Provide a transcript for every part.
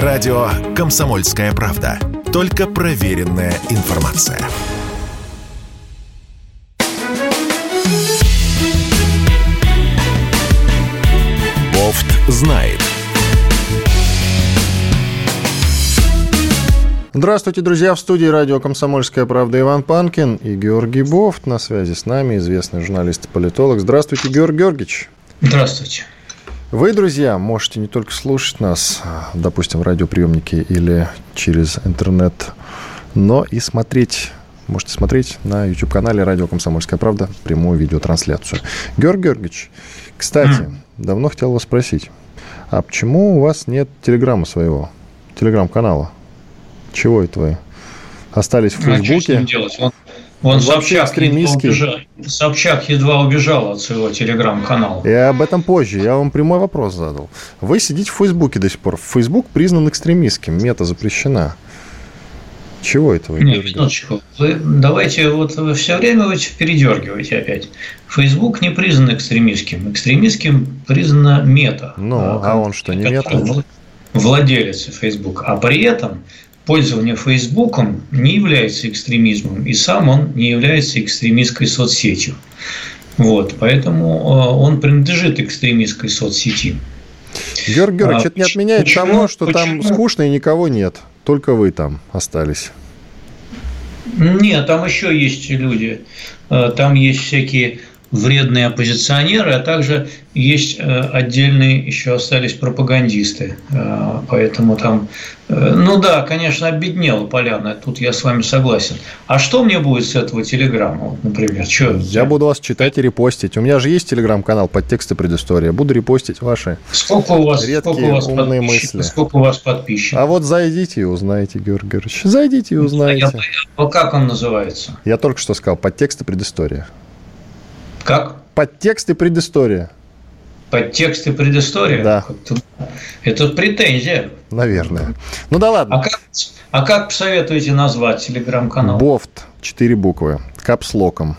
Радио «Комсомольская правда». Только проверенная информация. Бофт знает. Здравствуйте, друзья! В студии радио «Комсомольская правда» Иван Панкин и Георгий Бофт. На связи с нами известный журналист и политолог. Здравствуйте, Георгий Георгиевич. Здравствуйте. Вы, друзья, можете не только слушать нас, допустим, в радиоприемнике или через интернет, но и смотреть Можете смотреть на YouTube-канале «Радио Комсомольская правда» прямую видеотрансляцию. Георгий Георгиевич, кстати, давно хотел вас спросить, а почему у вас нет телеграмма своего, телеграм-канала? Чего это вы? Остались в Фейсбуке? А что с ним делать? Он, он Собчак, едва убежал, Собчак едва убежал от своего телеграм-канала. И об этом позже. Я вам прямой вопрос задал. Вы сидите в Фейсбуке до сих пор. Фейсбук признан экстремистским, мета запрещена. Чего это вы? Нет, минуточку. Вы давайте вот вы все время вы передергиваете опять. Фейсбук не признан экстремистским. Экстремистским признана мета. Ну, а, а он что, не мета? Владелец Facebook. А при этом пользование Фейсбуком не является экстремизмом, и сам он не является экстремистской соцсетью. Вот, поэтому э, он принадлежит экстремистской соцсети. Георгий Георгиевич, а, это не отменяет почему, того, что почему? там скучно и никого нет. Только вы там остались. Нет, там еще есть люди. Э, там есть всякие вредные оппозиционеры, а также есть э, отдельные еще остались пропагандисты. Э, поэтому там, э, ну да, конечно, обеднела поляна, тут я с вами согласен. А что мне будет с этого телеграмма, вот, например? Что? Я буду вас читать и репостить. У меня же есть телеграм-канал под тексты предыстория. Буду репостить ваши сколько у вас, редкие сколько у вас умные мысли. Сколько у вас подписчиков? А вот зайдите и узнаете, Георгий Георгиевич. Зайдите и узнаете. Я, а как он называется? Я только что сказал, под тексты предыстория. Как? Подтекст и предыстория. Подтекст и предыстория? Да. Это претензия. Наверное. Ну да ладно. А как, а как посоветуете назвать телеграм-канал? Бофт. Четыре буквы. Капслоком.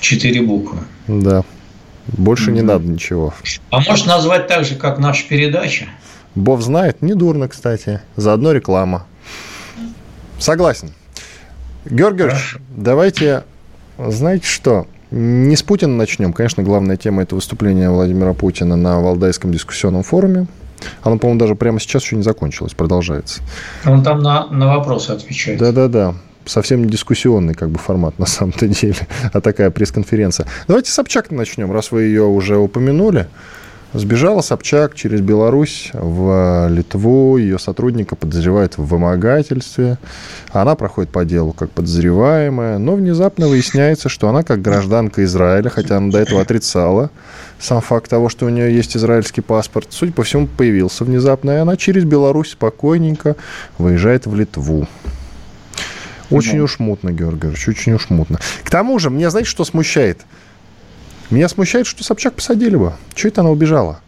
Четыре буквы. Да. Больше mm-hmm. не надо ничего. А может назвать так же, как наша передача? Бов знает. Недурно, кстати. Заодно реклама. Согласен. Георгий давайте, знаете что? Не с Путина начнем. Конечно, главная тема – это выступление Владимира Путина на Валдайском дискуссионном форуме. Оно, по-моему, даже прямо сейчас еще не закончилось, продолжается. Он там на, на вопросы отвечает. Да-да-да. Совсем не дискуссионный как бы формат на самом-то деле, а такая пресс-конференция. Давайте с Собчак начнем, раз вы ее уже упомянули. Сбежала Собчак через Беларусь в Литву. Ее сотрудника подозревают в вымогательстве. Она проходит по делу как подозреваемая. Но внезапно выясняется, что она как гражданка Израиля, хотя она до этого отрицала сам факт того, что у нее есть израильский паспорт, судя по всему, появился внезапно. И она через Беларусь спокойненько выезжает в Литву. Очень уж мутно, Георгий Георгиевич, очень уж мутно. К тому же, мне знаете, что смущает? Меня смущает, что Собчак посадили бы. Чего это она убежала?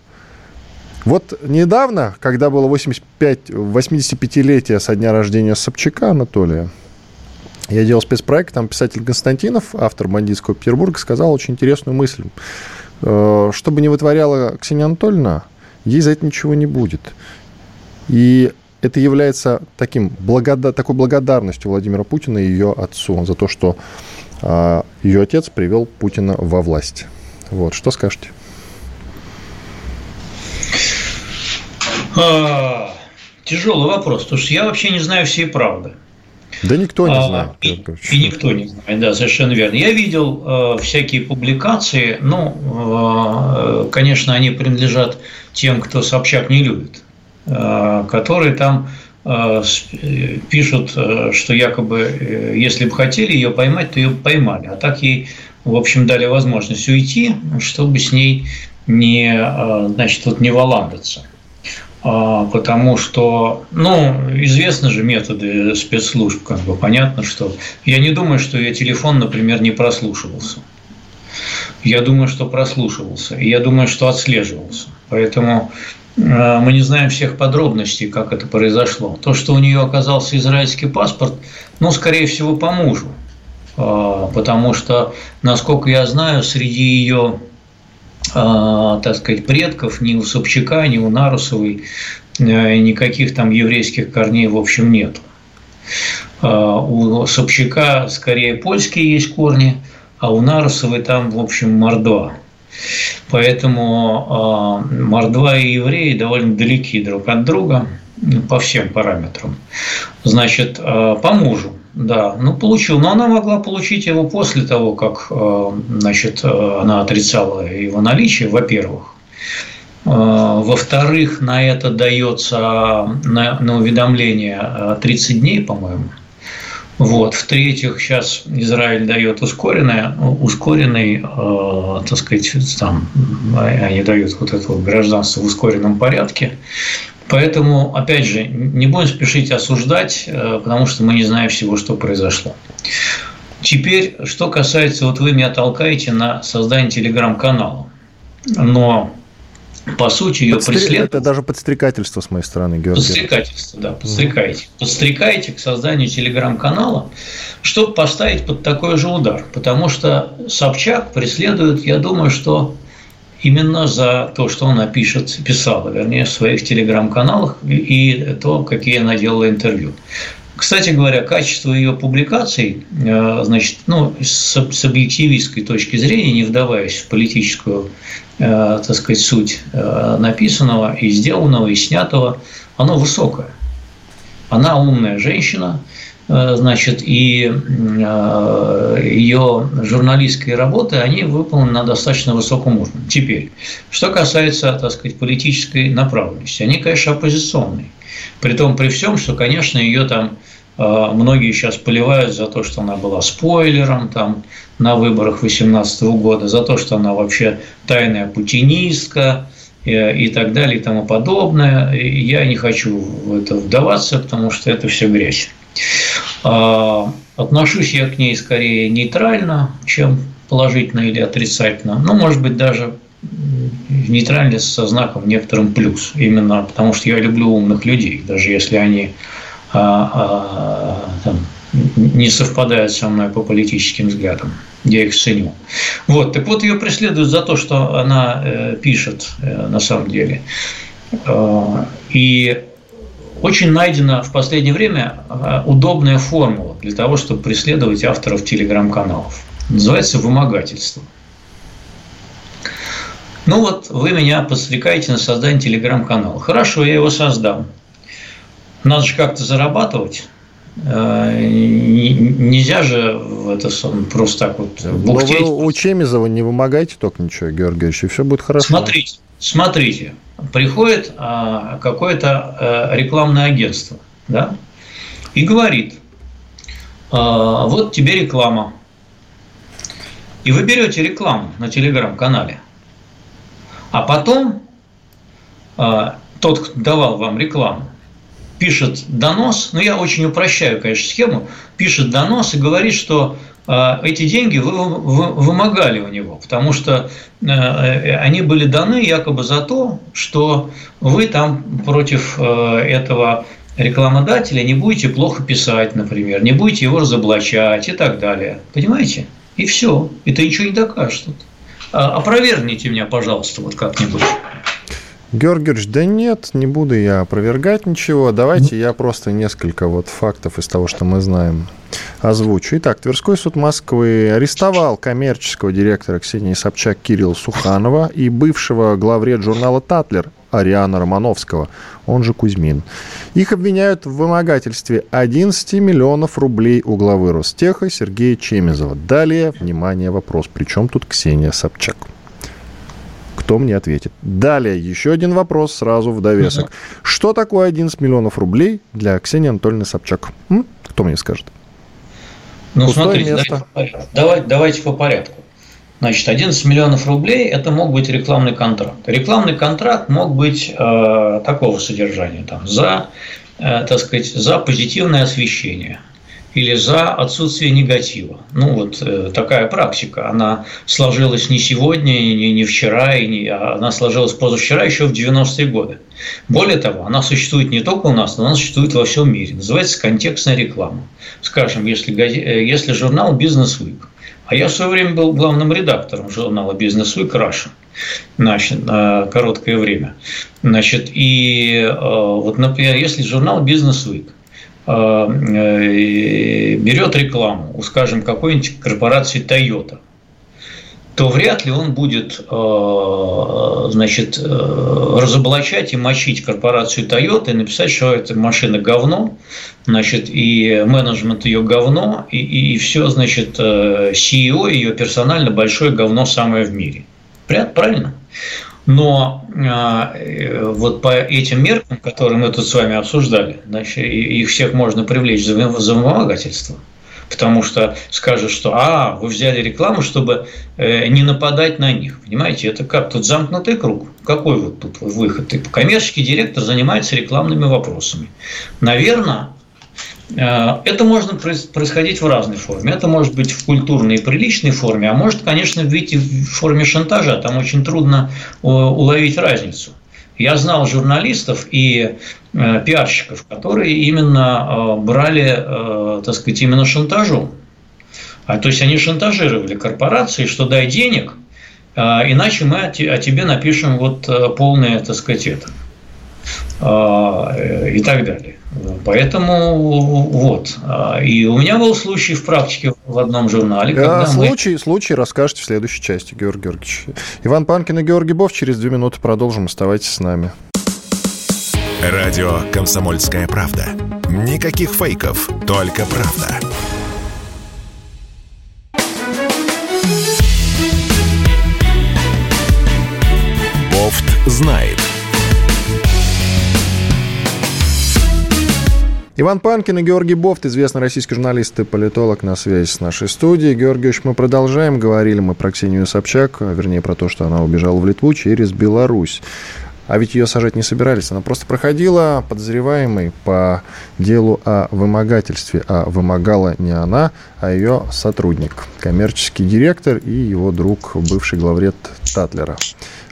Вот недавно, когда было 85, 85-летие со дня рождения Собчака Анатолия, я делал спецпроект, там писатель Константинов, автор «Бандитского Петербурга», сказал очень интересную мысль. Э, что бы ни вытворяла Ксения Анатольевна, ей за это ничего не будет. И это является таким, благода... такой благодарностью Владимира Путина и ее отцу за то, что ее отец привел Путина во власть. Вот, что скажете? А, тяжелый вопрос, потому что я вообще не знаю всей правды. Да никто не а, знает. И, и никто не знает, да, совершенно верно. Я видел э, всякие публикации, ну, э, конечно, они принадлежат тем, кто Собчак не любит, э, которые там пишут, э, что якобы, если бы хотели ее поймать, то ее поймали. А так ей, в общем, дали возможность уйти, чтобы с ней не, значит, вот не валандаться. А, потому что, ну, известны же методы спецслужб, как бы понятно, что я не думаю, что ее телефон, например, не прослушивался. Я думаю, что прослушивался. И я думаю, что отслеживался. Поэтому Э, мы не знаем всех подробностей, как это произошло. То, что у нее оказался израильский паспорт, ну, скорее всего, по мужу. Э, потому что, насколько я знаю, среди ее, э, так сказать, предков ни у Собчака, ни у Нарусовой никаких там еврейских корней, в общем, нет. У Собчака скорее польские есть корни, а у Нарусовой там, в общем, мордва. Поэтому мордва и евреи довольно далеки друг от друга по всем параметрам. Значит, по мужу да, ну получил. Но она могла получить его после того, как э, значит, э, она отрицала его наличие, во-первых. Э, во-вторых, на это дается на, на уведомление 30 дней, по-моему. Вот. В-третьих, сейчас Израиль дает ускоренное, ускоренный, э, так сказать, там, они дают вот это вот гражданство в ускоренном порядке. Поэтому, опять же, не будем спешить осуждать, э, потому что мы не знаем всего, что произошло. Теперь, что касается, вот вы меня толкаете на создание телеграм-канала. Но по сути ее Подстр... преследуют. Это даже подстрекательство с моей стороны, Георгий. Подстрекательство, да, подстрекаете. Mm. Подстрекаете к созданию телеграм-канала, чтобы поставить под такой же удар. Потому что Собчак преследует, я думаю, что именно за то, что она пишет, писала, вернее, в своих телеграм-каналах и то, какие она делала интервью. Кстати говоря, качество ее публикаций, э, значит, ну, с, объективистской точки зрения, не вдаваясь в политическую, э, так сказать, суть э, написанного и сделанного, и снятого, оно высокое. Она умная женщина, значит, и ее журналистские работы, они выполнены на достаточно высоком уровне. Теперь, что касается, так сказать, политической направленности, они, конечно, оппозиционные. При том, при всем, что, конечно, ее там э, многие сейчас поливают за то, что она была спойлером там, на выборах 2018 года, за то, что она вообще тайная путинистка, и так далее и тому подобное. Я не хочу в это вдаваться, потому что это все грязь. А, отношусь я к ней скорее нейтрально, чем положительно или отрицательно. Ну, может быть, даже нейтрально со знаком некоторым плюс. Именно потому, что я люблю умных людей, даже если они а, а, там, не совпадают со мной по политическим взглядам. Я их ценю. Вот, так вот, ее преследуют за то, что она э, пишет э, на самом деле. Э, и очень найдена в последнее время э, удобная формула для того, чтобы преследовать авторов телеграм-каналов. Называется вымогательство. Ну вот, вы меня подстрекаете на создание телеграм-канала. Хорошо, я его создам. Надо же как-то зарабатывать. Э, нельзя же это просто так вот бухтеть. Вы у Чемизова не вымогайте только ничего, Георгий Георгиевич, и все будет хорошо. Смотрите, смотрите, приходит а, какое-то э, рекламное агентство, да, и говорит, вот тебе реклама. И вы берете рекламу на телеграм-канале. А потом а, тот, кто давал вам рекламу, пишет донос, ну я очень упрощаю, конечно, схему, пишет донос и говорит, что а, эти деньги вы вымогали у него, потому что э, э, они были даны якобы за то, что вы там против э, этого рекламодателя не будете плохо писать, например, не будете его разоблачать и так далее. Понимаете? И все. И ты ничего не докажешь. А, опровергните меня, пожалуйста, вот как-нибудь. Георгиевич, да нет, не буду я опровергать ничего. Давайте я просто несколько вот фактов из того, что мы знаем, озвучу. Итак, Тверской суд Москвы арестовал коммерческого директора Ксении Собчак Кирилла Суханова и бывшего главред журнала «Татлер» Ариана Романовского, он же Кузьмин. Их обвиняют в вымогательстве 11 миллионов рублей у главы Ростеха Сергея Чемизова. Далее, внимание, вопрос. Причем тут Ксения Собчак? Кто мне ответит? Далее, еще один вопрос сразу в довесок. Что такое 11 миллионов рублей для Ксении Анатольевны Собчак? М? Кто мне скажет? Ну, Пустое смотрите, место. Давайте, давайте по порядку. Значит, 11 миллионов рублей – это мог быть рекламный контракт. Рекламный контракт мог быть э, такого содержания, там, за, э, так сказать, за позитивное освещение – или за отсутствие негатива. Ну, вот э, такая практика. Она сложилась не сегодня, не, не вчера, и не, а она сложилась позавчера, еще в 90-е годы. Более того, она существует не только у нас, но она существует во всем мире. Называется контекстная реклама. Скажем, если, э, если журнал «Бизнес Week», а я в свое время был главным редактором журнала «Бизнес Week Russia», значит, на короткое время. Значит, и вот, например, если журнал «Бизнес Week берет рекламу, скажем, какой-нибудь корпорации Toyota, то вряд ли он будет э, значит, э, разоблачать и мочить корпорацию Toyota и написать, что эта машина говно, значит, и менеджмент ее говно, и, и все, значит, э, CEO ее персонально большое говно самое в мире. Правильно? Но вот по этим меркам, которые мы тут с вами обсуждали, значит, их всех можно привлечь за вымогательство потому что скажут, что а, вы взяли рекламу, чтобы э, не нападать на них. Понимаете, это как тут замкнутый круг. Какой вот тут выход? И коммерческий директор занимается рекламными вопросами. Наверное, э, это может происходить в разной форме. Это может быть в культурной и приличной форме, а может, конечно, быть и в форме шантажа. Там очень трудно уловить разницу. Я знал журналистов и э, пиарщиков, которые именно э, брали, э, так сказать, именно шантажом. А, то есть они шантажировали корпорации, что дай денег, иначе мы о тебе напишем вот полное, так сказать, это и так далее. Поэтому вот. И у меня был случай в практике в одном журнале. Когда случай, мы... случай расскажете в следующей части, Георгий Георгиевич. Иван Панкин и Георгий Бов. Через две минуты продолжим. Оставайтесь с нами. Радио «Комсомольская правда». Никаких фейков, только правда. Иван Панкин и Георгий Бофт, известный российский журналист и политолог, на связи с нашей студией. Георгиевич, мы продолжаем. Говорили мы про Ксению Собчак, вернее, про то, что она убежала в Литву через Беларусь. А ведь ее сажать не собирались. Она просто проходила подозреваемой по делу о вымогательстве. А вымогала не она, а ее сотрудник, коммерческий директор и его друг, бывший главред Татлера.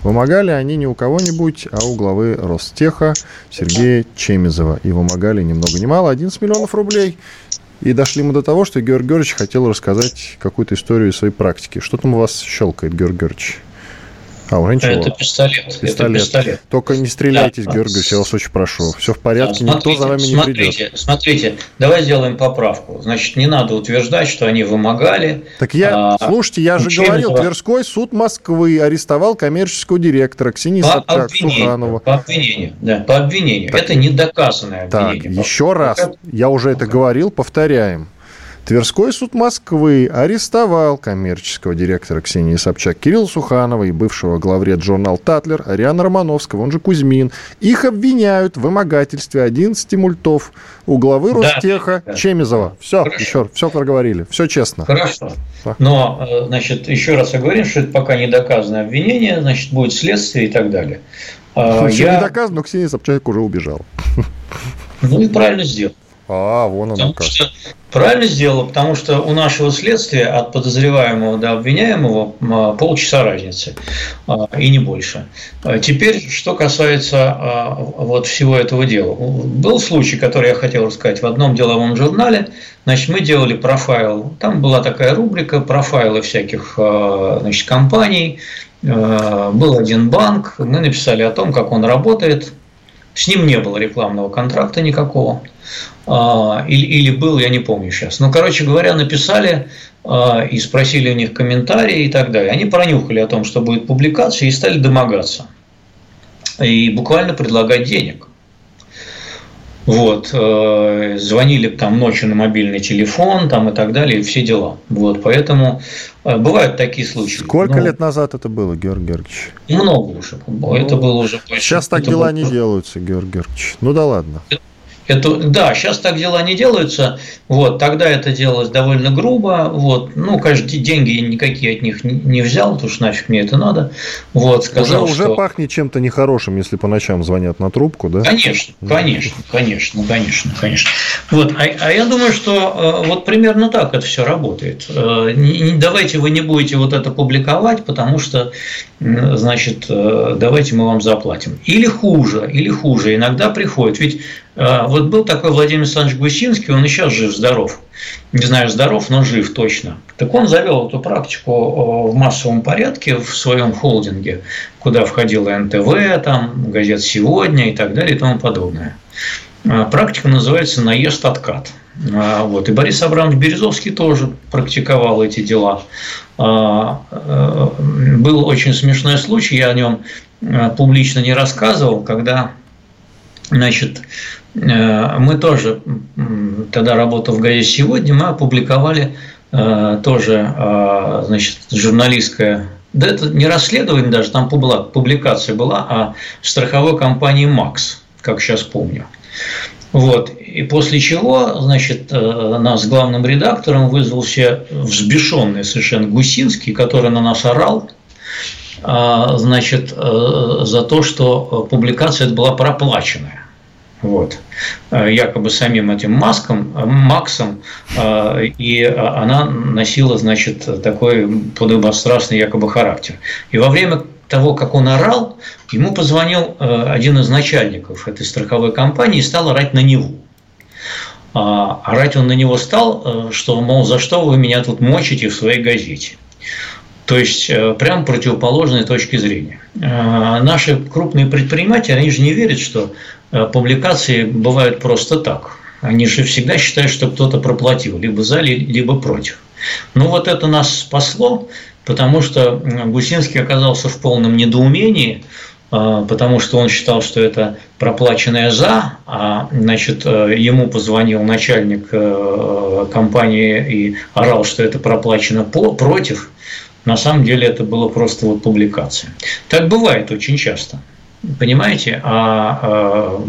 Вымогали они не у кого-нибудь, а у главы Ростеха Сергея Чемизова. И вымогали ни много ни мало 11 миллионов рублей. И дошли мы до того, что Георгий Георгиевич хотел рассказать какую-то историю из своей практики. Что там у вас щелкает, Георгий Георгиевич? А, уже ничего. Это пистолет. пистолет. Это пистолет. Только не стреляйтесь, да. Георгий, я вас очень прошу. Все в порядке, да, смотрите, никто за вами не смотрите, придет. Смотрите, давай сделаем поправку. Значит, не надо утверждать, что они вымогали. Так я, а, слушайте, я же говорил, этого... Тверской суд Москвы арестовал коммерческого директора Ксении по Собчак, Суханова. По обвинению, да, по обвинению. Так, это недоказанное обвинение. Так, еще раз, я уже это говорил, повторяем. Тверской суд Москвы арестовал коммерческого директора Ксении Собчак Кирилла Суханова и бывшего главред журнал «Татлер» Ариана Романовского, он же Кузьмин. Их обвиняют в вымогательстве 11 мультов у главы Ростеха да, Чемизова. Все, Хорошо. еще, все проговорили, все честно. Хорошо. Но, э, значит, еще раз оговорим, что это пока не доказанное обвинение, значит, будет следствие и так далее. А, все я... не доказано, но Ксения Собчак уже убежал. Ну и правильно сделал. А, вон оно как. Что, правильно сделала, потому что у нашего следствия от подозреваемого до обвиняемого а, полчаса разницы, а, и не больше. А, теперь, что касается вот всего этого дела. Был случай, который я хотел рассказать в одном деловом журнале. Значит, мы делали профайл, там была такая рубрика профайлы всяких значит, компаний, был один банк, мы написали о том, как он работает, с ним не было рекламного контракта никакого. А, или, или был, я не помню сейчас. Но, короче говоря, написали а, и спросили у них комментарии и так далее. Они пронюхали о том, что будет публикация, и стали домогаться. И буквально предлагать денег. Вот, э, звонили там ночью на мобильный телефон, там и так далее, и все дела. Вот, поэтому э, бывают такие случаи. Сколько Но... лет назад это было, Георгий Георгиевич? Много уже. Ну, это было уже. Сейчас так дела было... не делаются, Георгий Георгиевич. Ну да ладно. Это, да, сейчас так дела не делаются. Вот, тогда это делалось довольно грубо. Вот, ну, конечно, деньги никакие от них не взял, потому что нафиг мне это надо. Вот, сказал, уже, что... уже пахнет чем-то нехорошим, если по ночам звонят на трубку, да? Конечно, конечно, конечно, конечно, конечно. Вот, а, а я думаю, что э, вот примерно так это все работает. Э, давайте вы не будете вот это публиковать, потому что, значит, э, давайте мы вам заплатим. Или хуже, или хуже. Иногда приходит. Ведь вот был такой Владимир Александрович Гусинский, он и сейчас жив-здоров. Не знаю, здоров, но жив точно. Так он завел эту практику в массовом порядке в своем холдинге, куда входила НТВ, там, газет «Сегодня» и так далее и тому подобное. А, практика называется «наезд-откат». А, вот. И Борис Абрамович Березовский тоже практиковал эти дела. Был очень смешной случай, я о нем публично не рассказывал, когда Значит, мы тоже, тогда работал в газете «Сегодня», мы опубликовали э, тоже, э, значит, журналистское да это не расследование даже, там публикация была о страховой компании «Макс», как сейчас помню. Вот. И после чего, значит, нас главным редактором вызвался взбешенный совершенно Гусинский, который на нас орал, значит, за то, что публикация была проплаченная. Вот. Э, якобы самим этим маском, э, Максом, э, и она носила, значит, такой подобострастный якобы характер. И во время того, как он орал, ему позвонил один из начальников этой страховой компании и стал орать на него. А орать он на него стал, что, мол, за что вы меня тут мочите в своей газете. То есть, прям противоположной точки зрения. Наши крупные предприниматели, они же не верят, что публикации бывают просто так. Они же всегда считают, что кто-то проплатил, либо за, либо против. Ну вот это нас спасло, потому что Гусинский оказался в полном недоумении, э, потому что он считал, что это проплаченное за, а значит, э, ему позвонил начальник компании и орал, что это проплачено по, против. На самом деле это было просто вот публикация. Так бывает очень часто. Понимаете? А, а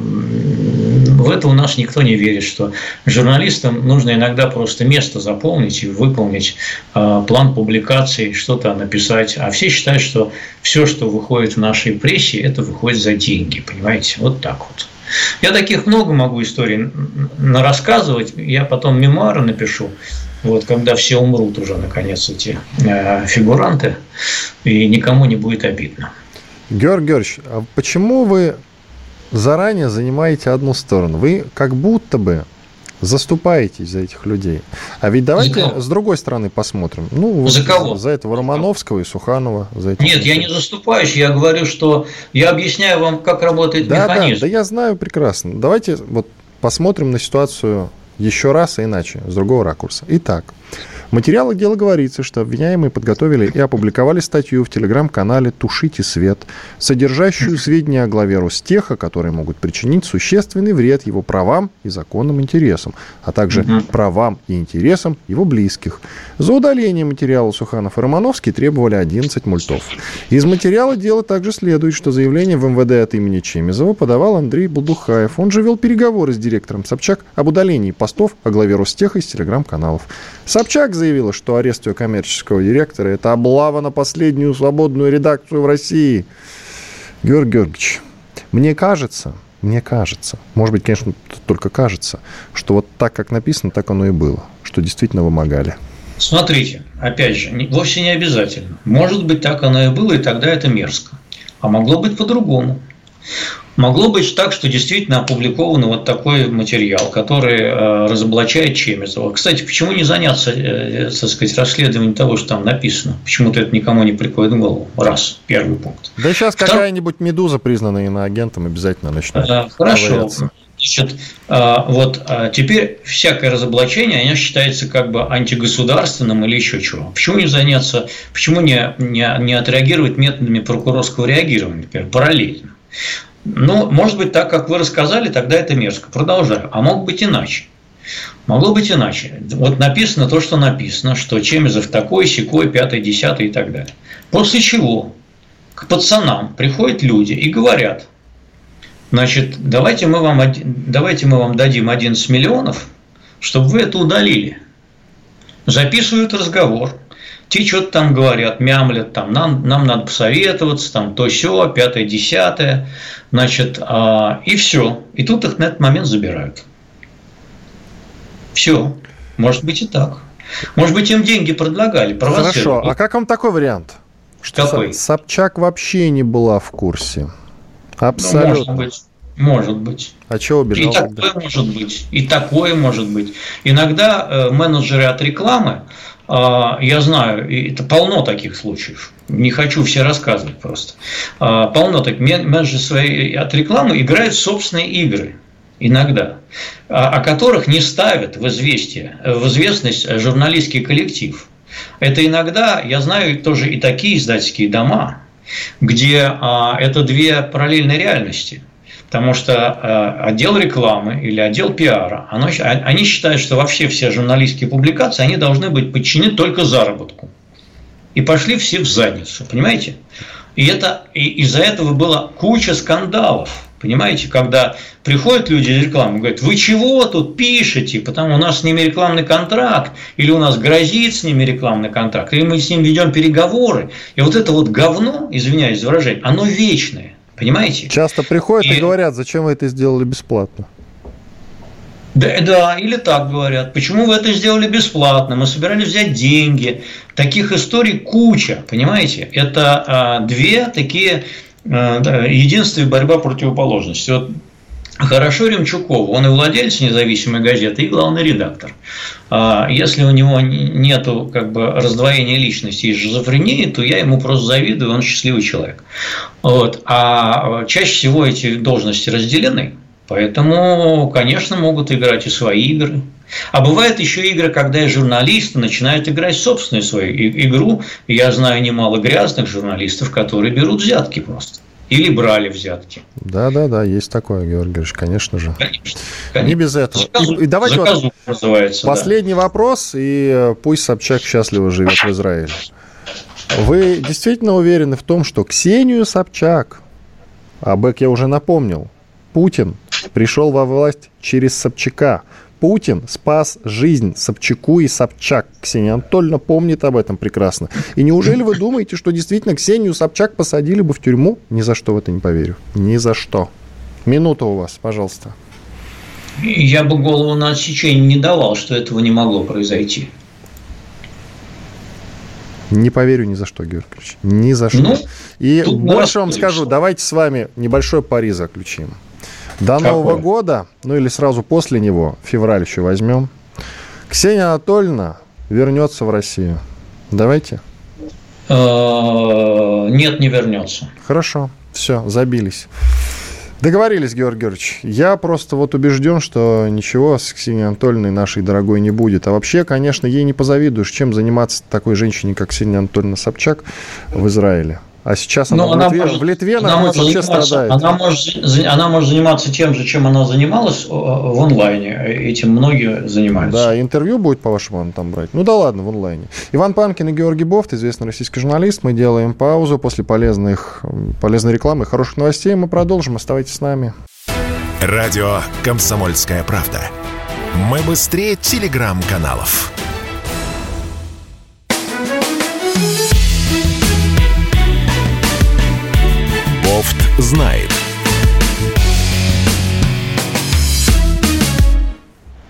в это у нас никто не верит, что журналистам нужно иногда просто место заполнить и выполнить а, план публикации, что-то написать. А все считают, что все, что выходит в нашей прессе, это выходит за деньги. Понимаете? Вот так вот. Я таких много могу историй рассказывать. Я потом мемуары напишу. Вот когда все умрут уже, наконец, эти э, фигуранты, и никому не будет обидно. Георг Георгиевич, а почему вы заранее занимаете одну сторону? Вы как будто бы заступаетесь за этих людей. А ведь давайте с другой стороны посмотрим. Ну, вот за кого? За этого Романовского и Суханова. За этих Нет, людей. я не заступаюсь, я говорю, что я объясняю вам, как работает да, механизм. Да, да, я знаю прекрасно. Давайте вот посмотрим на ситуацию еще раз и иначе, с другого ракурса. Итак, в материалах дела говорится, что обвиняемые подготовили и опубликовали статью в телеграм-канале «Тушите свет», содержащую сведения о главе Ростеха, которые могут причинить существенный вред его правам и законным интересам, а также правам и интересам его близких. За удаление материала Суханов и Романовский требовали 11 мультов. Из материала дела также следует, что заявление в МВД от имени Чемизова подавал Андрей Булдухаев. Он же вел переговоры с директором Собчак об удалении постов о главе Ростеха из телеграм-каналов. Собчак заявила, что арест ее коммерческого директора – это облава на последнюю свободную редакцию в России. Георгий Георгиевич, мне кажется, мне кажется, может быть, конечно, только кажется, что вот так, как написано, так оно и было, что действительно вымогали. Смотрите, опять же, вовсе не обязательно. Может быть, так оно и было, и тогда это мерзко. А могло быть по-другому. Могло быть так, что действительно опубликован вот такой материал, который э, разоблачает Чемезова. Кстати, почему не заняться, э, так сказать, расследованием того, что там написано? Почему-то это никому не приходит в голову. Раз, первый пункт. Да сейчас Втор... какая-нибудь медуза, признанная иноагентом, обязательно начнет. Э, хорошо. Значит, вот теперь всякое разоблачение, оно считается как бы антигосударственным или еще чего. Почему не заняться, почему не, не, не отреагировать методами прокурорского реагирования, например, параллельно? Ну, может быть, так, как вы рассказали, тогда это мерзко. Продолжаю. А мог быть иначе. Могло быть иначе. Вот написано то, что написано, что Чемезов такой, секой, пятый, десятый и так далее. После чего к пацанам приходят люди и говорят, значит, давайте мы вам, давайте мы вам дадим 11 миллионов, чтобы вы это удалили. Записывают разговор, те что-то там говорят, мямлят, там, нам, нам надо посоветоваться, там, то все, пятое, десятое, значит, а, и все. И тут их на этот момент забирают. Все. Может быть и так. Может быть, им деньги предлагали. Хорошо. А как вам такой вариант? Что Какой? Собчак вообще не была в курсе. Абсолютно. Ну, может быть. Может быть. А чего убежал? И такое может быть. И такое может быть. Иногда э, менеджеры от рекламы, я знаю, это полно таких случаев. Не хочу все рассказывать просто. Э, полно так. Менеджеры свои от рекламы играют собственные игры иногда, о которых не ставят в известие, в известность журналистский коллектив. Это иногда, я знаю тоже и такие издательские дома, где а, это две параллельные реальности. Потому что а, отдел рекламы или отдел пиара, они считают, что вообще все журналистские публикации, они должны быть подчинены только заработку. И пошли все в задницу, понимаете? И, это, и из-за этого была куча скандалов Понимаете, когда приходят люди из рекламы говорят, вы чего тут пишете, потому у нас с ними рекламный контракт, или у нас грозит с ними рекламный контракт, или мы с ним ведем переговоры. И вот это вот говно, извиняюсь за выражение, оно вечное. Понимаете? Часто приходят и, и говорят, зачем вы это сделали бесплатно. Да, да, или так говорят. Почему вы это сделали бесплатно? Мы собирались взять деньги. Таких историй куча, понимаете? Это а, две такие Э, единство и борьба противоположности. Вот Хорошо Ремчукову, он и владелец независимой газеты, и главный редактор. А если у него нет как бы, раздвоения личности и шизофрении, то я ему просто завидую, он счастливый человек. Вот. А чаще всего эти должности разделены, поэтому, конечно, могут играть и свои игры. А бывают еще игры, когда и журналисты начинают играть собственную свою игру. Я знаю немало грязных журналистов, которые берут взятки просто. Или брали взятки. Да, да, да, есть такое, Георгий Георгиевич, конечно же. Конечно. конечно. Не без этого. Заказу, и, и давайте вот называется, последний да. вопрос, и э, пусть Собчак счастливо живет в Израиле. Вы действительно уверены в том, что Ксению Собчак, а Бек я уже напомнил, Путин пришел во власть через Собчака – Путин спас жизнь Собчаку и Собчак. Ксения Анатольевна помнит об этом прекрасно. И неужели вы думаете, что действительно Ксению Собчак посадили бы в тюрьму? Ни за что в это не поверю. Ни за что. Минута у вас, пожалуйста. Я бы голову на отсечение не давал, что этого не могло произойти. Не поверю ни за что, Георгий Ильич. Ни за что. Ну, и больше вам скажу, давайте с вами небольшой пари заключим. До Какое? Нового года, ну или сразу после него, февраль еще возьмем, Ксения Анатольевна вернется в Россию. Давайте. Э, нет, не вернется. Хорошо, все, забились. Договорились, Георгий Георгиевич. Я просто вот убежден, что ничего с Ксенией Анатольевной нашей дорогой не будет. А вообще, конечно, ей не позавидуешь, чем заниматься такой женщине, как Ксения Анатольевна Собчак в Израиле. А сейчас она, она в Литве, может, в Литве она находится, вообще страдает. Она может, она может заниматься тем же, чем она занималась в онлайне. Этим многие занимаются. Да, интервью будет, по-вашему, там брать. Ну да ладно, в онлайне. Иван Панкин и Георгий Бофт, известный российский журналист. Мы делаем паузу после полезных, полезной рекламы и хороших новостей. Мы продолжим. Оставайтесь с нами. Радио «Комсомольская правда». Мы быстрее телеграм-каналов. Знает.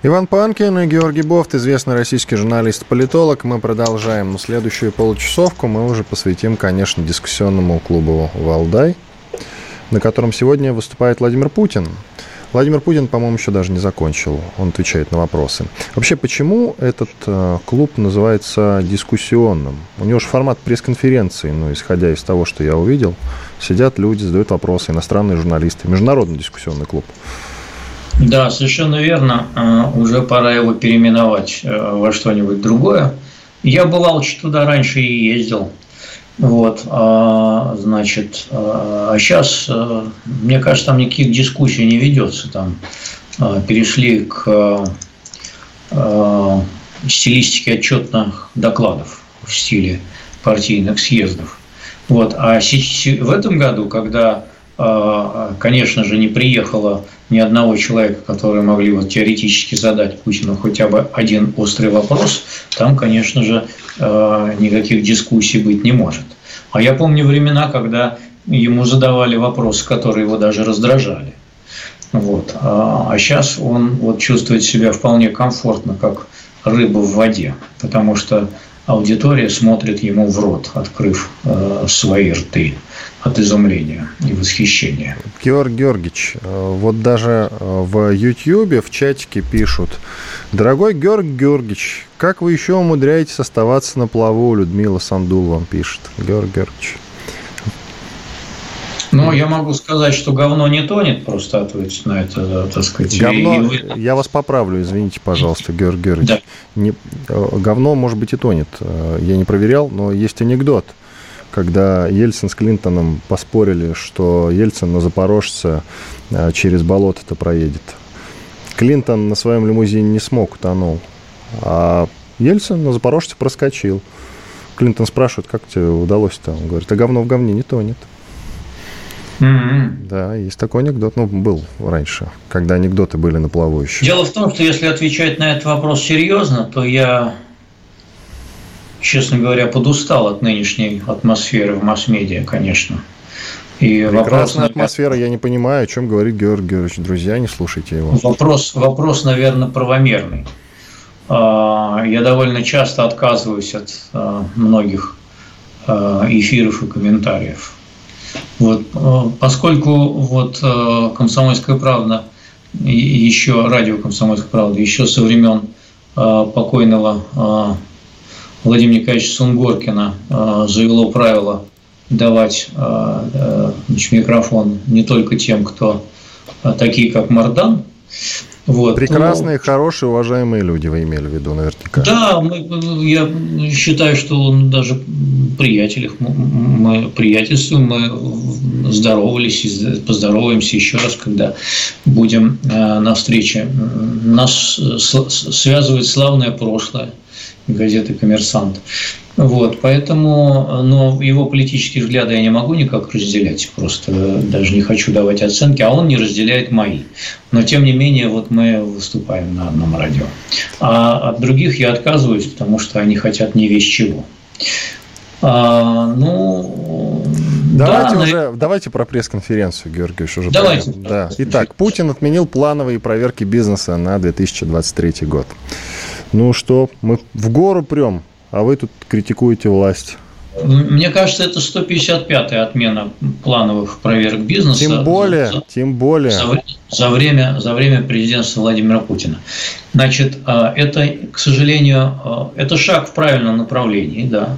Иван Панкин и Георгий Бофт, известный российский журналист-политолог. Мы продолжаем. Но следующую получасовку мы уже посвятим, конечно, дискуссионному клубу «Валдай», на котором сегодня выступает Владимир Путин. Владимир Путин, по-моему, еще даже не закончил. Он отвечает на вопросы. Вообще, почему этот э, клуб называется дискуссионным? У него же формат пресс-конференции, ну, исходя из того, что я увидел. Сидят люди, задают вопросы, иностранные журналисты. Международный дискуссионный клуб. Да, совершенно верно. Э, уже пора его переименовать э, во что-нибудь другое. Я бывал туда раньше и ездил. Вот, а, значит, а сейчас, а, мне кажется, там никаких дискуссий не ведется. Там а, перешли к стилистике отчетных докладов в стиле партийных съездов. Вот. А в этом году, когда, конечно же, не приехало ни одного человека, который могли вот теоретически задать Путину хотя бы один острый вопрос, там, конечно же, никаких дискуссий быть не может. А я помню времена, когда ему задавали вопросы, которые его даже раздражали. Вот. А сейчас он вот чувствует себя вполне комфортно, как рыба в воде, потому что аудитория смотрит ему в рот, открыв э, свои рты от изумления и восхищения. Георг Георгиевич, э, вот даже э, в Ютьюбе в чатике пишут, дорогой Георг Георгиевич, как вы еще умудряетесь оставаться на плаву? Людмила Сандул вам пишет. Георг Георгиевич. Ну, я могу сказать, что говно не тонет, просто ответить на это, так сказать. Говно, и... я вас поправлю, извините, пожалуйста, Георгий Георгиевич. Да. Не, э, говно, может быть, и тонет. Я не проверял, но есть анекдот – когда Ельцин с Клинтоном поспорили, что Ельцин на Запорожце э, через болото-то проедет. Клинтон на своем лимузине не смог, утонул. А Ельцин на Запорожце проскочил. Клинтон спрашивает, как тебе удалось-то? Он говорит, а говно в говне не тонет. Mm-hmm. Да, есть такой анекдот. Ну, был раньше, когда анекдоты были на плаву еще. Дело в том, что если отвечать на этот вопрос серьезно, то я честно говоря, подустал от нынешней атмосферы в масс-медиа, конечно. И Прекрасная вопрос, атмосфера, я не понимаю, о чем говорит Георгий Георгиевич. Друзья, не слушайте его. Вопрос, вопрос наверное, правомерный. А, я довольно часто отказываюсь от а, многих а, эфиров и комментариев. Вот, поскольку вот «Комсомольская правда», еще радио «Комсомольская правда», еще со времен покойного Владимира Николаевича Сунгоркина э, завело правило давать э, э, значит, микрофон не только тем, кто такие, как Мардан, вот. Прекрасные, ну, хорошие, уважаемые люди вы имели в виду, наверняка. Да, мы, я считаю, что он даже приятелях, мы приятельствуем, мы здоровались, поздороваемся еще раз, когда будем на встрече. Нас связывает славное прошлое – газеты «Коммерсант». Вот, поэтому, но его политические взгляды я не могу никак разделять, просто даже не хочу давать оценки, а он не разделяет мои. Но, тем не менее, вот мы выступаем на одном радио. А от других я отказываюсь, потому что они хотят не весь чего. А, ну, давайте да, уже, на... давайте про пресс-конференцию, Георгиевич, уже. Давайте. Да. Итак, Путин отменил плановые проверки бизнеса на 2023 год. Ну что, мы в гору прем, а вы тут критикуете власть. Мне кажется, это 155-я отмена плановых проверок бизнеса. Тем более, за, тем более. За, за, время, за время президентства Владимира Путина. Значит, а, это, к сожалению, а, это шаг в правильном направлении, да.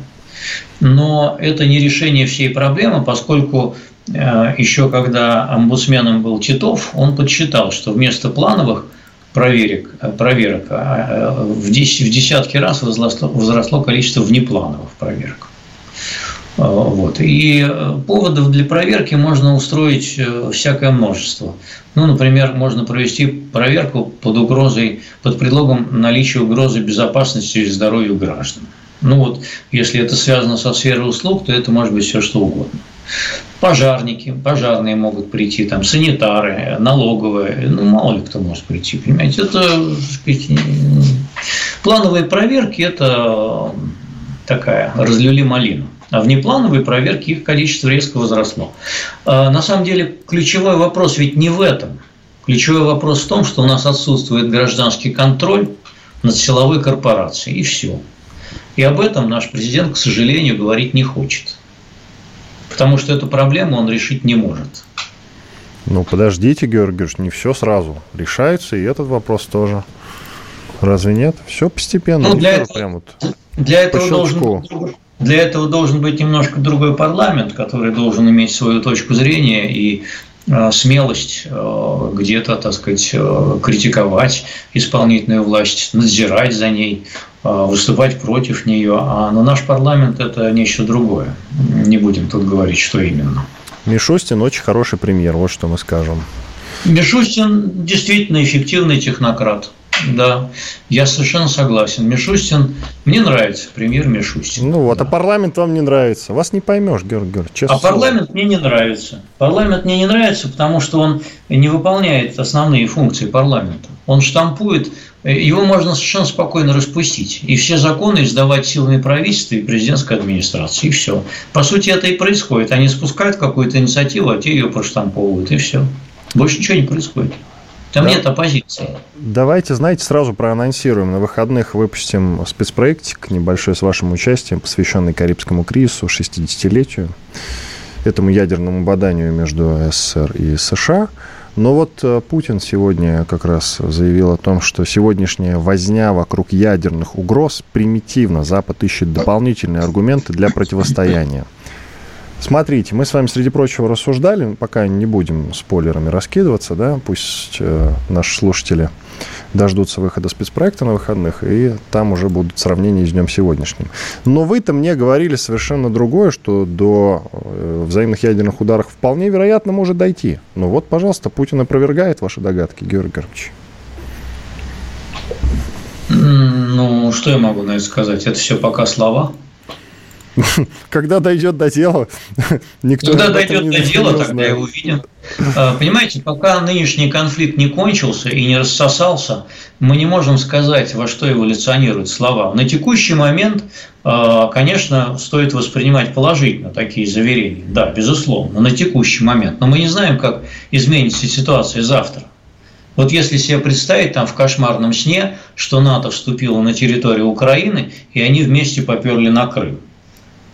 Но это не решение всей проблемы, поскольку а, еще когда омбудсменом был Титов, он подсчитал, что вместо плановых – проверок, проверок а, а, в, десятки раз возросло, возросло количество внеплановых проверок. А, вот. И поводов для проверки можно устроить э, всякое множество. Ну, например, можно провести проверку под угрозой, под предлогом наличия угрозы безопасности и здоровью граждан. Ну вот, если это связано со сферой услуг, то это может быть все что угодно пожарники, пожарные могут прийти, там, санитары, налоговые, ну, мало ли кто может прийти, понимаете, это, сказать, плановые проверки – это такая, разлили малину. А внеплановые проверки их количество резко возросло. А на самом деле ключевой вопрос ведь не в этом. Ключевой вопрос в том, что у нас отсутствует гражданский контроль над силовой корпорацией, и все. И об этом наш президент, к сожалению, говорить не хочет потому что эту проблему он решить не может. Ну, подождите, Георгий Георгиевич, не все сразу решается, и этот вопрос тоже. Разве нет? Все постепенно. Ну, для, этого, прям вот для, этого должен, для этого должен быть немножко другой парламент, который должен иметь свою точку зрения и э, смелость э, где-то, так сказать, э, критиковать исполнительную власть, надзирать за ней, выступать против нее. А на наш парламент это нечто другое. Не будем тут говорить, что именно. Мишустин очень хороший пример, вот что мы скажем. Мишустин действительно эффективный технократ. Да, я совершенно согласен. Мишустин, мне нравится премьер Мишустин. Ну вот, а да. а парламент вам не нравится. Вас не поймешь, Георгий Георгиевич. Честно а парламент мне не нравится. Парламент мне не нравится, потому что он не выполняет основные функции парламента. Он штампует его можно совершенно спокойно распустить. И все законы издавать силами правительства и президентской администрации. И все. По сути, это и происходит. Они спускают какую-то инициативу, а те ее проштамповывают. И все. Больше ничего не происходит. Там да. нет оппозиции. Давайте, знаете, сразу проанонсируем. На выходных выпустим спецпроектик небольшой с вашим участием, посвященный Карибскому кризису, 60-летию, этому ядерному боданию между СССР и США. Но вот э, Путин сегодня как раз заявил о том, что сегодняшняя возня вокруг ядерных угроз примитивна. Запад ищет дополнительные аргументы для противостояния. Смотрите, мы с вами, среди прочего, рассуждали, пока не будем спойлерами раскидываться, да, пусть э, наши слушатели дождутся выхода спецпроекта на выходных, и там уже будут сравнения с днем сегодняшним. Но вы-то мне говорили совершенно другое, что до э, взаимных ядерных ударов вполне вероятно может дойти. Ну вот, пожалуйста, Путин опровергает ваши догадки, Георгий Георгиевич. Ну, что я могу на это сказать? Это все пока слова. Когда дойдет до дела, никто Когда дойдет до дела, тогда и увидим. А, понимаете, пока нынешний конфликт не кончился и не рассосался, мы не можем сказать, во что эволюционируют слова. На текущий момент, а, конечно, стоит воспринимать положительно такие заверения. Да, безусловно, на текущий момент. Но мы не знаем, как изменится ситуация завтра. Вот если себе представить там в кошмарном сне, что НАТО вступило на территорию Украины, и они вместе поперли на Крым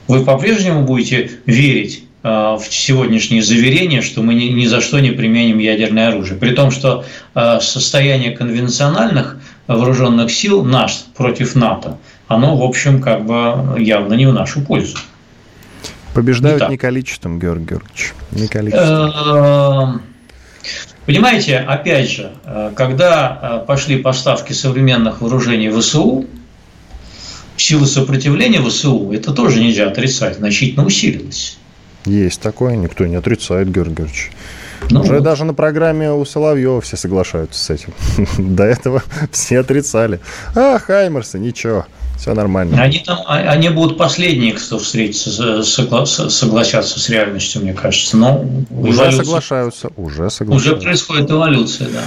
вы по-прежнему будете верить э, в сегодняшние заверения, что мы ни, ни за что не применим ядерное оружие. При том, что э, состояние конвенциональных вооруженных сил наш против НАТО, оно, в общем, как бы явно не в нашу пользу. Побеждают Итак. не количеством, Георгий Георгиевич, не количеством. Э, понимаете, опять же, когда пошли поставки современных вооружений в ВСУ, силы сопротивления ВСУ, это тоже нельзя отрицать, значительно усилилась. Есть такое, никто не отрицает, Георгий Георгиевич. Ну, Уже вот. даже на программе у Соловьева все соглашаются с этим. До этого все отрицали. А, Хаймерсы, ничего, все нормально. Они, там, а, они будут последние, кто встретится, согла, согласятся с реальностью, мне кажется. Но уже эволюция, соглашаются, уже соглашаются. Уже происходит эволюция, да.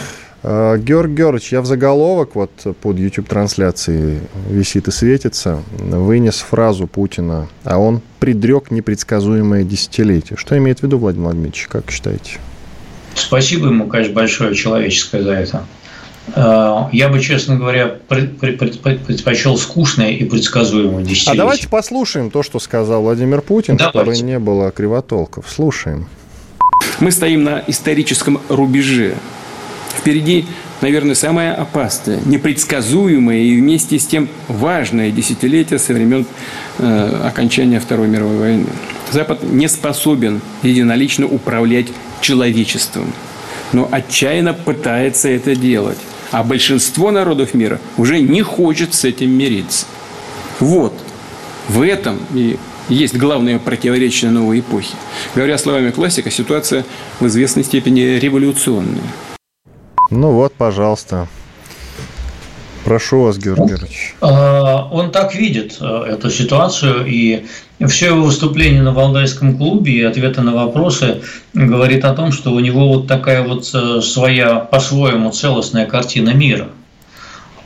А, Георг Георгиевич, я в заголовок вот под YouTube-трансляцией висит и светится, вынес фразу Путина, а он предрек непредсказуемое десятилетие. Что имеет в виду Владимир Владимирович, как считаете? Спасибо ему, конечно, большое человеческое за это. А, я бы, честно говоря, предпочел скучное и предсказуемое десятилетие. А давайте послушаем то, что сказал Владимир Путин, давайте. чтобы не было кривотолков. Слушаем. Мы стоим на историческом рубеже Впереди, наверное, самое опасное, непредсказуемое и вместе с тем важное десятилетие со времен э, окончания Второй мировой войны. Запад не способен единолично управлять человечеством, но отчаянно пытается это делать. А большинство народов мира уже не хочет с этим мириться. Вот, в этом и есть главное противоречие новой эпохи. Говоря словами классика, ситуация в известной степени революционная. Ну вот, пожалуйста. Прошу вас, Георгий Георгиевич. А, он так видит э, эту ситуацию, и все его выступление на Валдайском клубе и ответы на вопросы говорит о том, что у него вот такая вот э, своя, по-своему, целостная картина мира.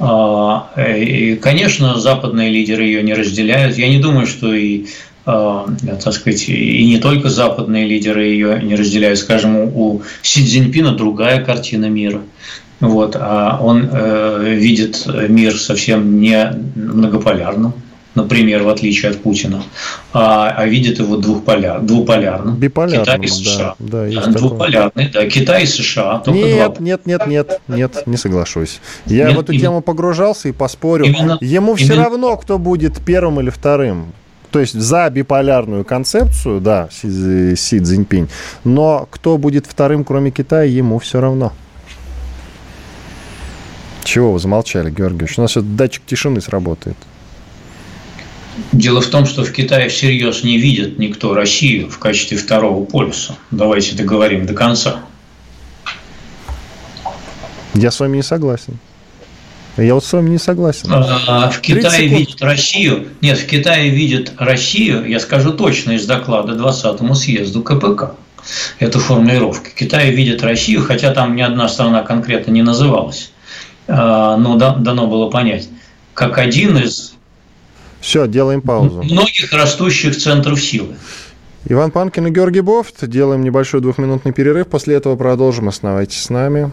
А, и, конечно, западные лидеры ее не разделяют. Я не думаю, что и так сказать, и не только западные лидеры ее не разделяют. Скажем, у Си Цзиньпина другая картина мира. Вот, а он э, видит мир совсем не многополярным, например, в отличие от Путина, а, а видит его двухполяр, двуполярным. Биполярным, Китай и США. Да, да, Двуполярный, да, Китай и США. Нет, два... нет, нет, нет, нет, не соглашусь. Я нет, в эту именно... тему погружался и поспорил. Именно, Ему именно... все равно, кто будет первым или вторым. То есть за биполярную концепцию, да, Си, Си Цзиньпинь, но кто будет вторым, кроме Китая, ему все равно. Чего вы замолчали, Георгиевич? У нас этот датчик тишины сработает. Дело в том, что в Китае всерьез не видит никто Россию в качестве второго полюса. Давайте договорим до конца. Я с вами не согласен. Я вот с вами не согласен. А, в Китае видят Россию. Нет, в Китае видят Россию, я скажу точно из доклада 20-му съезду КПК. Эту формулировку. Китай видит Россию, хотя там ни одна страна конкретно не называлась. А, но дано было понять, как один из все, делаем паузу. Многих растущих центров силы. Иван Панкин и Георгий Бофт. Делаем небольшой двухминутный перерыв. После этого продолжим. Оставайтесь с нами.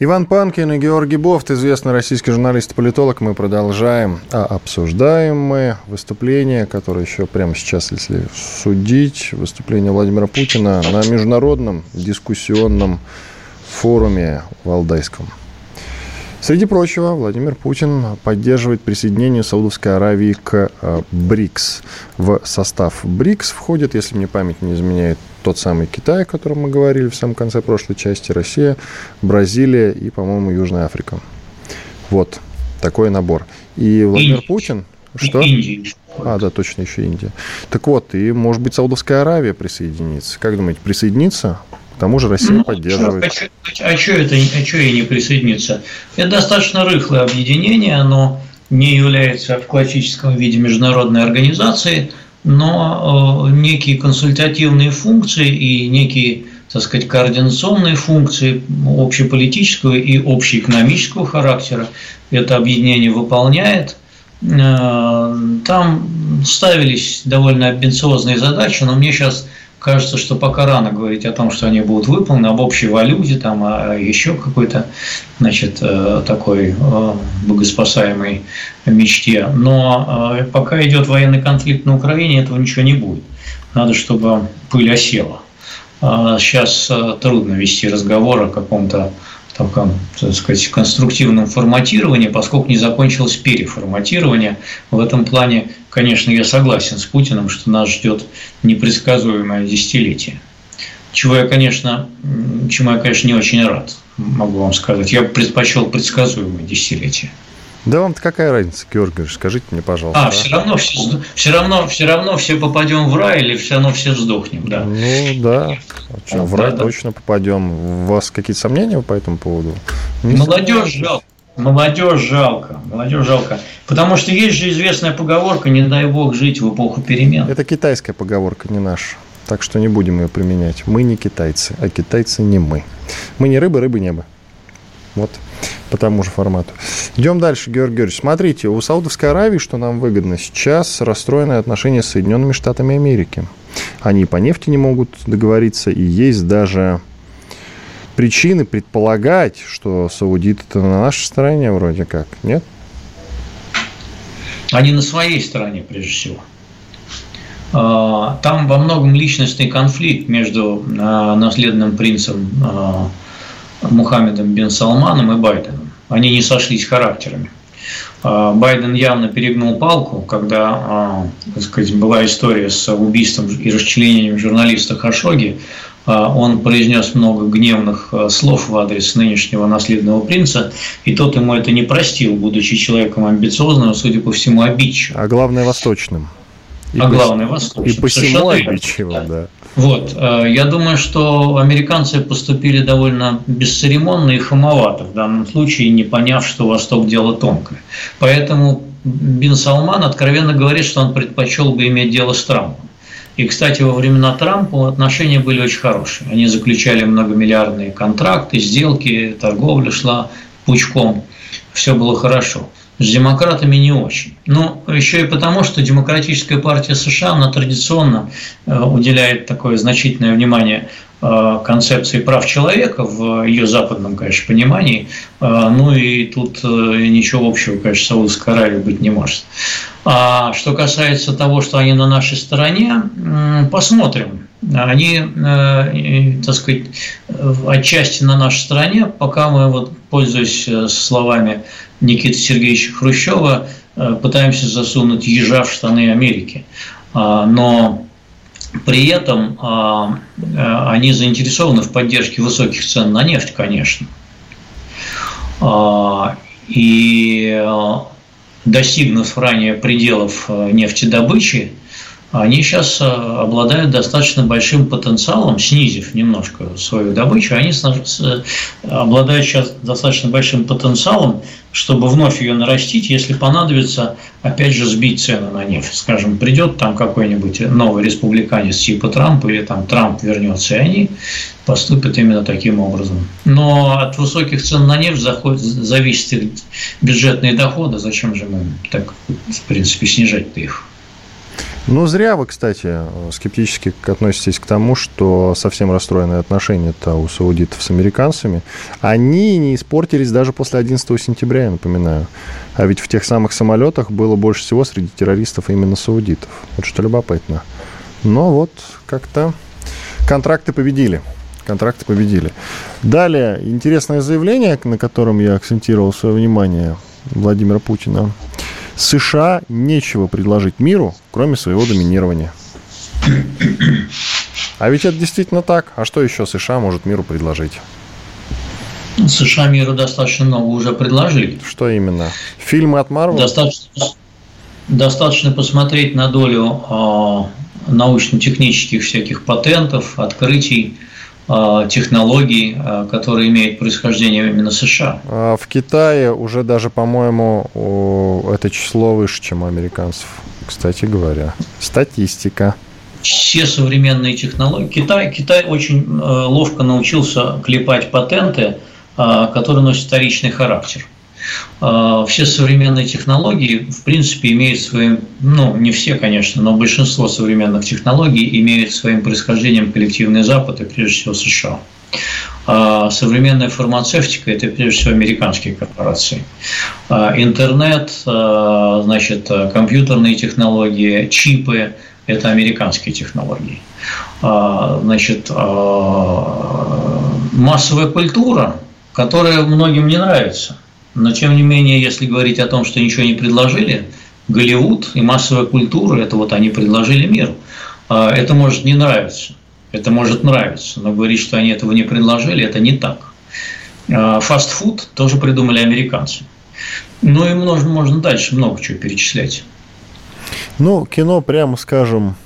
Иван Панкин и Георгий Бофт, известный российский журналист и политолог. Мы продолжаем, а обсуждаем мы выступление, которое еще прямо сейчас, если судить, выступление Владимира Путина на международном дискуссионном форуме в Алдайском. Среди прочего, Владимир Путин поддерживает присоединение Саудовской Аравии к э, БРИКС. В состав БРИКС входит, если мне память не изменяет, тот самый Китай, о котором мы говорили в самом конце прошлой части, Россия, Бразилия и, по-моему, Южная Африка. Вот такой набор. И Владимир. Путин... Что? Индия. А, да, точно, еще Индия. Так вот, и, может быть, Саудовская Аравия присоединится. Как думаете, присоединится? К тому же Россия ну, поддерживает. А что, а, что это, а что ей не присоединиться? Это достаточно рыхлое объединение, оно не является в классическом виде международной организацией, но э, некие консультативные функции и некие так сказать, координационные функции общеполитического и общеэкономического характера это объединение выполняет. Э, там ставились довольно амбициозные задачи, но мне сейчас кажется, что пока рано говорить о том, что они будут выполнены, об общей валюте, там, о еще какой-то значит, э, такой э, богоспасаемой мечте. Но э, пока идет военный конфликт на Украине, этого ничего не будет. Надо, чтобы пыль осела. Сейчас трудно вести разговор о каком-то таком, так сказать, конструктивном форматировании, поскольку не закончилось переформатирование. В этом плане, конечно, я согласен с Путиным, что нас ждет непредсказуемое десятилетие. Чего я, конечно, чему я, конечно, не очень рад, могу вам сказать. Я предпочел предсказуемое десятилетие. Да вам-то какая разница, Георгий, скажите мне, пожалуйста. А, да? все равно все, все равно, все равно все попадем в рай или все равно все сдохнем, да. Ну да. Что, в рай да, точно да. попадем. У вас какие-то сомнения по этому поводу? Не Молодежь жалко. Молодежь жалко, молодежь жалко. Потому что есть же известная поговорка, не дай бог жить в эпоху перемен. Это китайская поговорка, не наша. Так что не будем ее применять. Мы не китайцы, а китайцы не мы. Мы не рыбы, рыбы небо. Вот по тому же формату. Идем дальше, Георгий Георгиевич. Смотрите, у Саудовской Аравии, что нам выгодно, сейчас расстроенные отношения с Соединенными Штатами Америки. Они по нефти не могут договориться, и есть даже причины предполагать, что саудиты-то на нашей стороне вроде как, нет? Они на своей стороне, прежде всего. А, там во многом личностный конфликт между а, наследным принцем а, Мухаммедом бен Салманом и Байденом. Они не сошлись характерами. А, Байден явно перегнул палку, когда а, так сказать, была история с убийством и расчленением журналиста Хашоги. А, он произнес много гневных слов в адрес нынешнего наследного принца, и тот ему это не простил, будучи человеком амбициозным, судя по всему, обидчивым. А главное, восточным. И а по, главное, восточным. И посему обидчивым, да. Вот. Э, я думаю, что американцы поступили довольно бесцеремонно и хамовато в данном случае, не поняв, что Восток – дело тонкое. Поэтому Бин Салман откровенно говорит, что он предпочел бы иметь дело с Трампом. И, кстати, во времена Трампа отношения были очень хорошие. Они заключали многомиллиардные контракты, сделки, торговля шла пучком. Все было хорошо с демократами не очень. Но еще и потому, что Демократическая партия США, она традиционно э, уделяет такое значительное внимание э, концепции прав человека в ее западном, конечно, понимании. Э, ну и тут ничего общего, конечно, Саудовской Аравией быть не может. А что касается того, что они на нашей стороне, посмотрим. Они, так сказать, отчасти на нашей стороне, пока мы, вот, пользуясь словами Никиты Сергеевича Хрущева э, пытаемся засунуть ежа в штаны Америки. А, но при этом а, э, они заинтересованы в поддержке высоких цен на нефть, конечно. А, и достигнув ранее пределов э, нефтедобычи, они сейчас обладают достаточно большим потенциалом, снизив немножко свою добычу, они обладают сейчас достаточно большим потенциалом чтобы вновь ее нарастить, если понадобится, опять же, сбить цены на нефть. Скажем, придет там какой-нибудь новый республиканец типа Трампа, или там Трамп вернется, и они поступят именно таким образом. Но от высоких цен на нефть заходит, зависит бюджетные доходы. Зачем же мы так, в принципе, снижать-то их? Ну, зря вы, кстати, скептически относитесь к тому, что совсем расстроенные отношения-то у саудитов с американцами. Они не испортились даже после 11 сентября, я напоминаю. А ведь в тех самых самолетах было больше всего среди террористов именно саудитов. Вот что любопытно. Но вот как-то контракты победили. Контракты победили. Далее, интересное заявление, на котором я акцентировал свое внимание Владимира Путина. США нечего предложить миру, кроме своего доминирования. А ведь это действительно так. А что еще США может миру предложить? США миру достаточно много уже предложили. Что именно? Фильмы от Марвел? Достаточно, достаточно посмотреть на долю э, научно-технических всяких патентов, открытий, технологий, а, которые имеют происхождение именно США. А в Китае уже даже, по-моему, это число выше, чем у американцев, кстати говоря. Статистика. Все современные технологии. Китай, Китай очень э, ловко научился клепать патенты, которые носят вторичный характер. А, все современные технологии, в принципе, имеют своим, ну, не все, конечно, но большинство современных технологий имеют своим происхождением коллективный Запад и, прежде всего, США. А современная фармацевтика – это, прежде всего, американские корпорации. А интернет, значит, компьютерные технологии, чипы – это американские технологии. Значит, массовая культура, которая многим не нравится – но, тем не менее, если говорить о том, что ничего не предложили, Голливуд и массовая культура – это вот они предложили миру. А это может не нравиться, это может нравиться, но говорить, что они этого не предложили, это не так. А фастфуд тоже придумали американцы. Ну и можно, можно дальше много чего перечислять. Ну, кино, прямо скажем,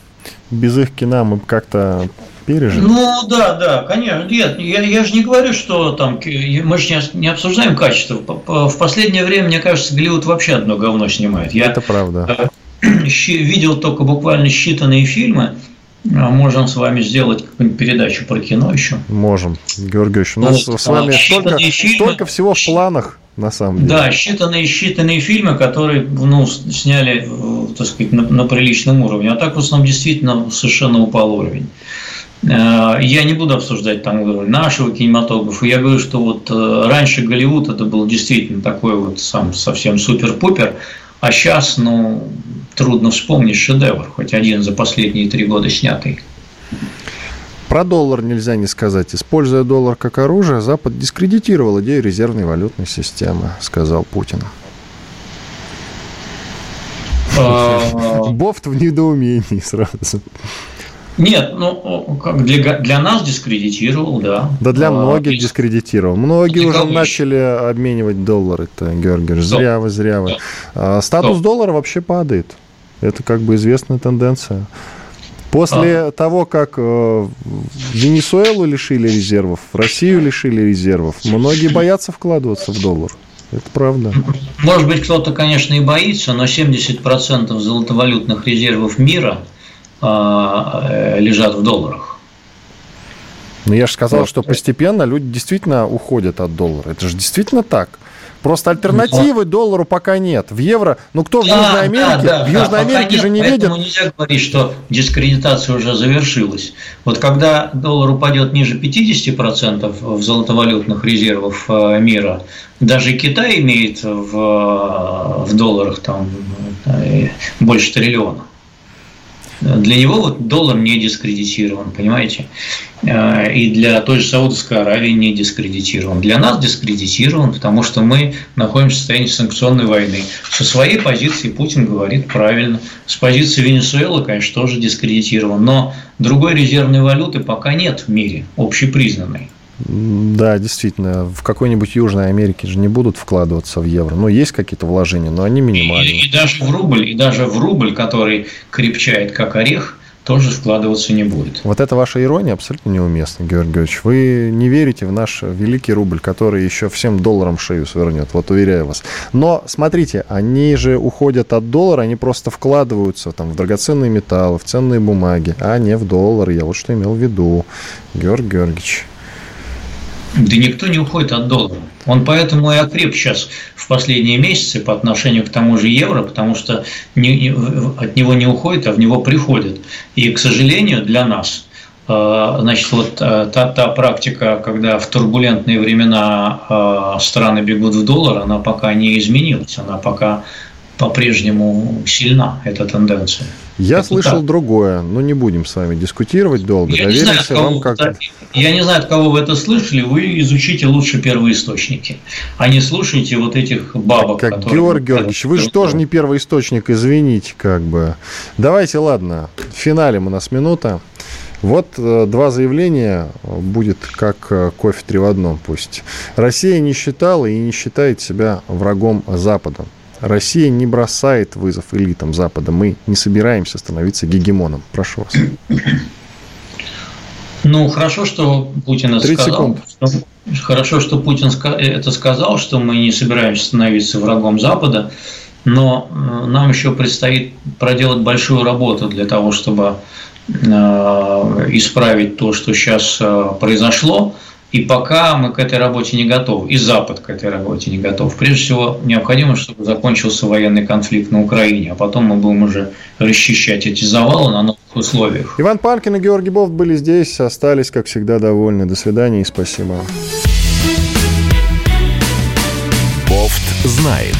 без их кино мы как-то пережили. Ну да, да, конечно. Нет, я, я же не говорю, что там мы же не, не обсуждаем качество. В последнее время, мне кажется, Голливуд вообще одно говно снимает. Я Это правда. Э, видел только буквально считанные фильмы. А можем с вами сделать какую-нибудь передачу про кино еще. Можем, Георгий у нас ну, с вами столько, фильмы, столько всего в планах на самом деле. Да, считанные, считанные фильмы, которые ну, сняли, э, так сказать, на, на приличном уровне. А так в основном действительно совершенно упал уровень. Э, я не буду обсуждать там нашего кинематографа. Я говорю, что вот э, раньше Голливуд это был действительно такой вот сам совсем супер-пупер, а сейчас, ну, трудно вспомнить шедевр, хоть один за последние три года снятый. Про доллар нельзя не сказать. Используя доллар как оружие, Запад дискредитировал идею резервной валютной системы, сказал Путин. А, Бофт в недоумении сразу. Нет, ну как для, для нас дискредитировал, да. Да для а, многих а, дискредитировал. Многие уже кого? начали обменивать доллары-то, Георгий. Зря вы, зря вы. А, статус Стоп. доллара вообще падает. Это как бы известная тенденция. После а. того, как э, Венесуэлу лишили резервов, Россию лишили резервов, многие боятся вкладываться в доллар. Это правда. Может быть, кто-то, конечно, и боится, но 70% золотовалютных резервов мира – лежат в долларах. Но я же сказал, вот. что постепенно люди действительно уходят от доллара. Это же действительно так. Просто альтернативы доллару пока нет. В евро, ну кто в да, Южной Америке? Да, да, в Южной да, Америке нет, же не видит. нельзя говорить, что дискредитация уже завершилась. Вот когда доллар упадет ниже 50% в золотовалютных резервах э, мира, даже Китай имеет в, э, в долларах там больше триллиона. Для него вот доллар не дискредитирован, понимаете? Э, и для той же Саудовской Аравии не дискредитирован. Для нас дискредитирован, потому что мы находимся в состоянии санкционной войны. Со своей позиции Путин говорит правильно. С позиции Венесуэлы, конечно, тоже дискредитирован. Но другой резервной валюты пока нет в мире, общепризнанной. Да, действительно, в какой-нибудь Южной Америке же не будут вкладываться в евро. Ну, есть какие-то вложения, но они минимальные. И, и даже в рубль, и даже в рубль, который крепчает как орех, тоже вкладываться не будет. Вот это ваша ирония абсолютно неуместна, Георгий Георгиевич. Вы не верите в наш великий рубль, который еще всем долларам шею свернет, вот уверяю вас. Но смотрите, они же уходят от доллара, они просто вкладываются там, в драгоценные металлы, в ценные бумаги, а не в доллар. Я вот что имел в виду, Георгий Георгиевич. Да никто не уходит от доллара. Он поэтому и окреп сейчас в последние месяцы по отношению к тому же евро, потому что не, не, от него не уходит, а в него приходит. И, к сожалению, для нас, э, значит, вот э, та, та практика, когда в турбулентные времена э, страны бегут в доллар, она пока не изменилась, она пока по-прежнему сильна, эта тенденция. Я это слышал так. другое, но не будем с вами дискутировать долго. Я не, знаю, вам как я не знаю, от кого вы это слышали, вы изучите лучше первые источники, а не слушайте вот этих бабок. Как которые... Георгий Георгиевич, вы же тоже не первый источник, извините, как бы. Давайте, ладно, в финале у нас минута. Вот э, два заявления будет как э, кофе три в одном пусть. Россия не считала и не считает себя врагом Запада. Россия не бросает вызов элитам Запада. Мы не собираемся становиться гегемоном. Прошу вас. Ну, хорошо, что Путин это сказал. Что, хорошо, что Путин это сказал, что мы не собираемся становиться врагом Запада, но э, нам еще предстоит проделать большую работу для того, чтобы э, исправить то, что сейчас э, произошло. И пока мы к этой работе не готовы, и Запад к этой работе не готов. Прежде всего, необходимо, чтобы закончился военный конфликт на Украине, а потом мы будем уже расчищать эти завалы на новых условиях. Иван Панкин и Георгий Бофт были здесь, остались, как всегда, довольны. До свидания и спасибо. Бофт знает.